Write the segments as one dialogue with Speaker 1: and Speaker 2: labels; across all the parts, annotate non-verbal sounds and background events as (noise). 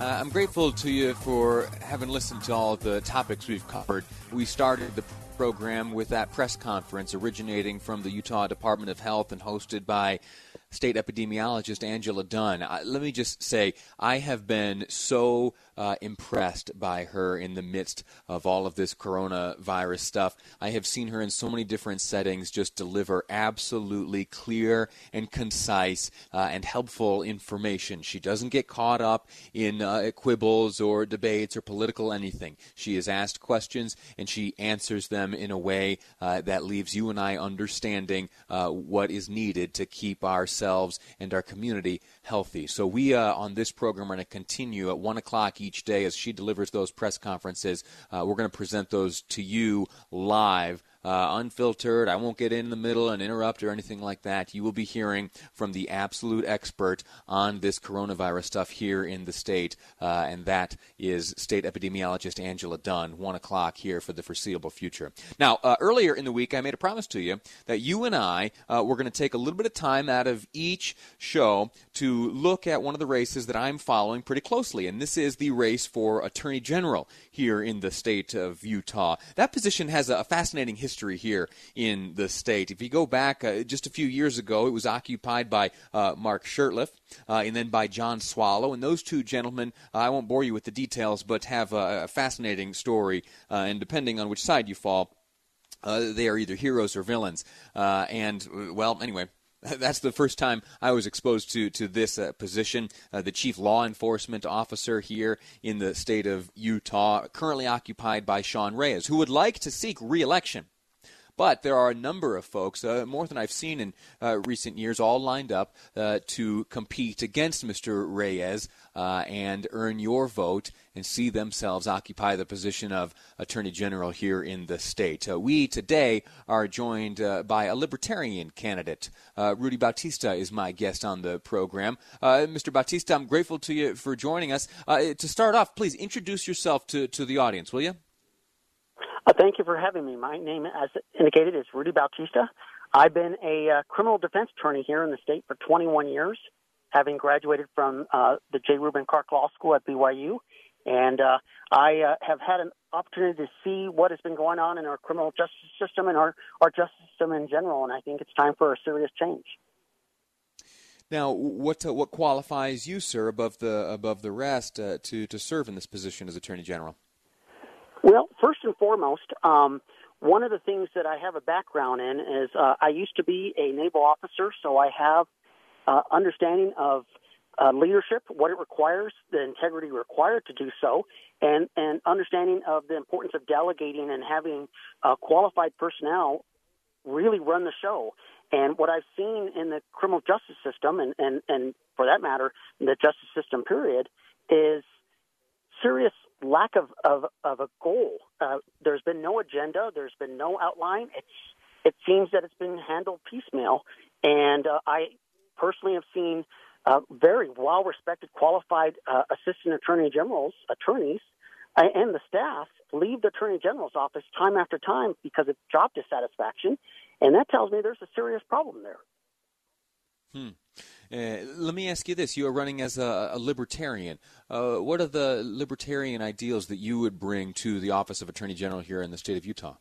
Speaker 1: Uh, I'm grateful to you for having listened to all the topics we've covered. We started the program with that press conference originating from the Utah Department of Health and hosted by state epidemiologist Angela Dunn. Uh, let me just say, I have been so uh, impressed by her in the midst of all of this coronavirus stuff. I have seen her in so many different settings just deliver absolutely clear and concise uh, and helpful information. She doesn't get caught up in uh, quibbles or debates or political anything. She is asked questions and she answers them in a way uh, that leaves you and I understanding uh, what is needed to keep ourselves and our community healthy. So we uh, on this program are going to continue at one o'clock each day as she delivers those press conferences. Uh, we're going to present those to you live uh, unfiltered. I won't get in the middle and interrupt or anything like that. You will be hearing from the absolute expert on this coronavirus stuff here in the state, uh, and that is state epidemiologist Angela Dunn, 1 o'clock here for the foreseeable future. Now, uh, earlier in the week, I made a promise to you that you and I uh, were going to take a little bit of time out of each show to look at one of the races that I'm following pretty closely, and this is the race for Attorney General here in the state of Utah. That position has a fascinating history history here in the state. If you go back uh, just a few years ago, it was occupied by uh, Mark Shurtleff uh, and then by John Swallow. And those two gentlemen, uh, I won't bore you with the details, but have a, a fascinating story. Uh, and depending on which side you fall, they are either heroes or villains. and, well, anyway, (laughs) that's the first time I was exposed to to this uh, position. Uh, the chief law enforcement officer here in the state of Utah, currently occupied by Sean Reyes, who would like to seek reelection. But there are a number of folks, uh, more than I've seen in uh, recent years, all lined up uh, to compete against Mr. Reyes uh, and earn your vote and see themselves occupy the position of Attorney General here in the state. Uh, we today are joined uh, by a Libertarian candidate. Rudy Bautista is my guest on the program. Mr. Bautista, I'm grateful to you for joining us. to start off, please introduce yourself to, to the audience, will you?
Speaker 2: Uh, thank you for having me. My name, as indicated, is Rudy Bautista. I've been a uh, criminal defense attorney here in the state for 21 years, having graduated from uh, the J. Reuben Clark Law School at BYU. And uh, I uh, have had an opportunity to see what has been going on in our criminal justice system and our, our justice system in general. And I think it's time for a serious change.
Speaker 1: Now, what uh, what qualifies you, sir, above the above the rest uh, to to serve in this position as Attorney General?
Speaker 2: Well, first and foremost, um, one of the things that I have a background in is uh, I used to be a naval officer, so I have uh, understanding of uh, leadership, what it requires, the integrity required to do so, and and understanding of the importance of delegating and having uh, qualified personnel really run the show. And what I've seen in the criminal justice system, and and and for that matter, the justice system period, is serious lack of, of, of a goal. Uh, there's been no agenda. There's been no outline. It's, it seems that it's been handled piecemeal. And uh, I personally have seen uh, very well respected, qualified uh, assistant attorney generals, attorneys, uh, and the staff leave the attorney general's office time after time because of job dissatisfaction. And that tells me there's a serious problem there.
Speaker 1: Hmm. Uh, let me ask you this: You are running as a, a libertarian. Uh, what are the libertarian ideals that you would bring to the office of Attorney General here in the state of Utah?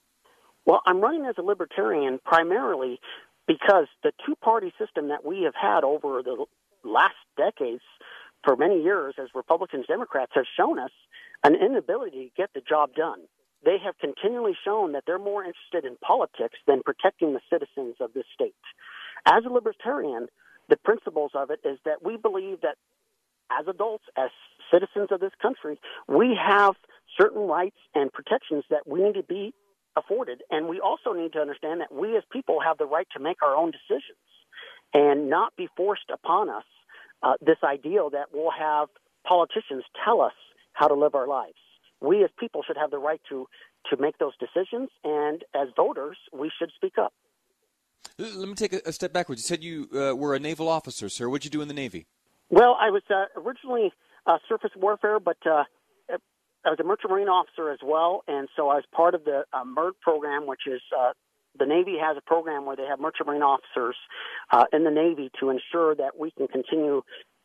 Speaker 2: Well, I'm running as a libertarian primarily because the two-party system that we have had over the last decades for many years, as Republicans, and Democrats have shown us an inability to get the job done. They have continually shown that they're more interested in politics than protecting the citizens of this state. As a libertarian, the principles of it is that we believe that as adults, as citizens of this country, we have certain rights and protections that we need to be afforded. And we also need to understand that we as people have the right to make our own decisions and not be forced upon us uh, this ideal that we'll have politicians tell us how to live our lives. We as people should have the right to, to make those decisions, and as voters, we should speak up.
Speaker 1: Let me take a, step backwards. You said you uh, were a naval officer, sir. What'd you do in the Navy?
Speaker 2: Well, I was uh, originally uh, surface warfare, but uh, I was a merchant marine officer as well, and so I was part of the uh, program, which is uh, the Navy has a program where they have merchant marine officers uh, in the Navy to ensure that we can continue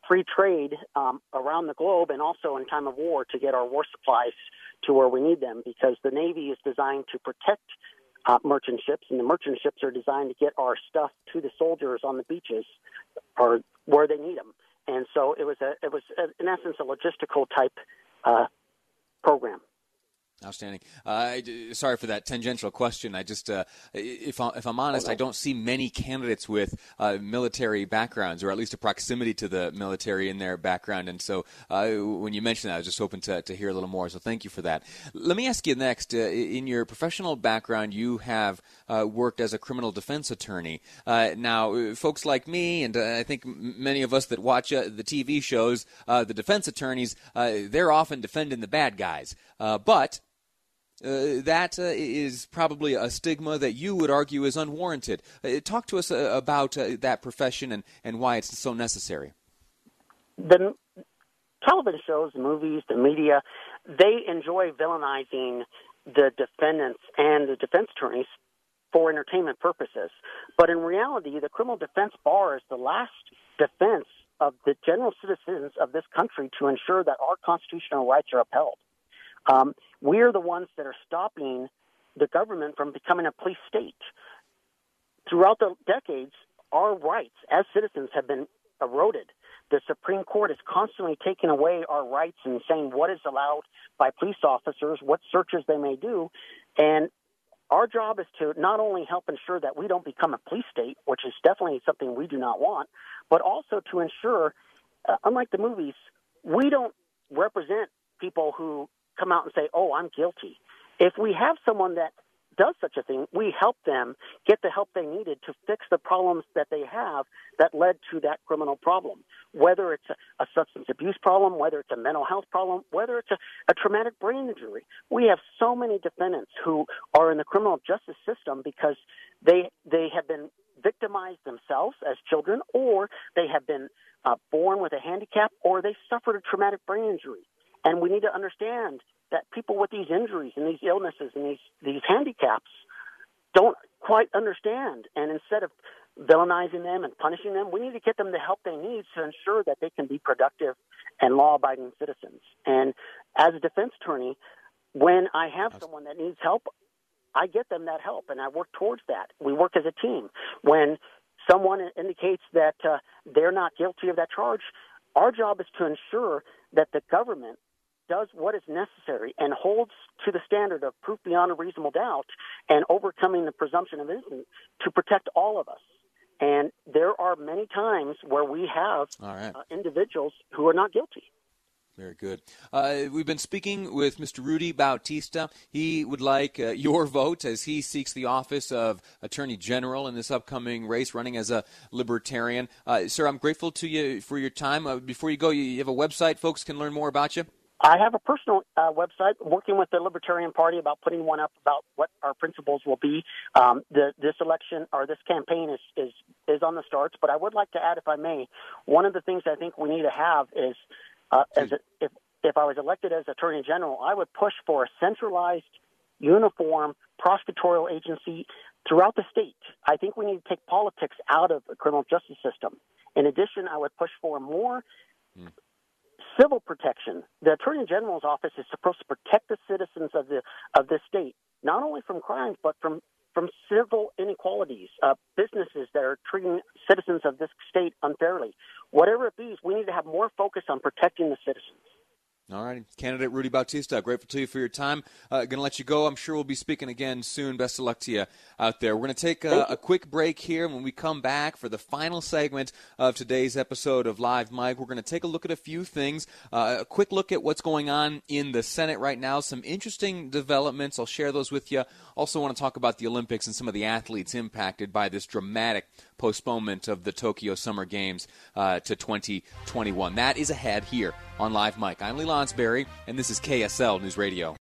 Speaker 2: free trade um, around the globe and also in time of war to get our war supplies to where we need them because the Navy is designed to protect uh, merchant ships and the merchant ships are designed to get our stuff to the soldiers on the beaches or where they need them. And so it was a, it was a, in essence a logistical type uh.
Speaker 1: Outstanding. Uh, sorry for that tangential question. I just, uh, if, I, if I'm honest, I don't see many candidates with uh, military backgrounds, or at least a proximity to the military in their background. And so, uh, when you mentioned that, I was just hoping to, to hear a little more. So, thank you for that. Let me ask you next. Uh, in your professional background, you have uh, worked as a criminal defense attorney. now, folks like me, and I think many of us that watch the TV shows, the defense attorneys, they're often defending the bad guys. but uh, that uh, is probably a stigma that you would argue is unwarranted. Uh, talk to us uh, about uh, that profession and, and why it's so necessary.
Speaker 2: The television shows, the movies, the media, they enjoy villainizing the defendants and the defense attorneys for entertainment purposes. But in reality, the criminal defense bar is the last defense of the general citizens of this country to ensure that our constitutional rights are upheld. Um, we're the ones that are stopping the government from becoming a police state. Throughout the decades, our rights as citizens have been eroded. The Supreme Court is constantly taking away our rights and saying what is allowed by police officers, what searches they may do. And our job is to not only help ensure that we don't become a police state, which is definitely something we do not want, but also to ensure, uh, unlike the movies, we don't represent people who come out and say, "Oh, I'm guilty." If we have someone that does such a thing, we help them get the help they needed to fix the problems that they have that led to that criminal problem. Whether it's a, a substance abuse problem, whether it's a mental health problem, whether it's a, a traumatic brain injury. We have so many defendants who are in the criminal justice system because they they have been victimized themselves as children, or they have been uh, born with a handicap, or they suffered a traumatic brain injury. And we need to understand that people with these injuries and these illnesses and these, these handicaps don't quite understand. And instead of villainizing them and punishing them, we need to get them the help they need to ensure that they can be productive and law abiding citizens. And as a defense attorney, when I have someone that needs help, I get them that help and I work towards that. We work as a team. When someone indicates that uh, they're not guilty of that charge, our job is to ensure that the government does what is necessary and holds to the standard of proof beyond a reasonable doubt and overcoming the presumption of innocence to protect all of us. And there are many times where we have right. uh, individuals who are not guilty.
Speaker 1: Very good. Uh, we've been speaking with Mr. Rudy Bautista. He would like uh, your vote as he seeks the office of Attorney General in this upcoming race, running as a libertarian. Uh, sir, I'm grateful to you for your time. Uh, before you go, you have a website folks can learn more about you?
Speaker 2: I have a personal uh, website working with the Libertarian Party about putting one up about what our principles will be. Um, the, this election or this campaign is, is is on the starts, but I would like to add, if I may, one of the things I think we need to have is, uh, as a, if if I was elected as Attorney General, I would push for a centralized, uniform prosecutorial agency throughout the state. I think we need to take politics out of the criminal justice system. In addition, I would push for more. Hmm civil protection. The Attorney General's office is supposed to protect the citizens of the of this state, not only from crimes but from from civil inequalities, uh, businesses that are treating citizens of this state unfairly. Whatever it be, we need to have more focus on protecting the citizens.
Speaker 1: All right, candidate Rudy Bautista, grateful to you for your time. Uh, going to let you go. I'm sure we'll be speaking again soon. Best of luck to you out there. We're going to take a, a, quick break here. When we come back for the final segment of today's episode of Live Mic, we're going to take a look at a few things. Uh, a quick look at what's going on in the Senate right now. Some interesting developments. I'll share those with you. Also, want to talk about the Olympics and some of the athletes impacted by this dramatic postponement of the Tokyo Summer Games uh, to 2021. That is ahead here on Live Mic. I'm Lee Lonsberry, and this is KSL News Radio.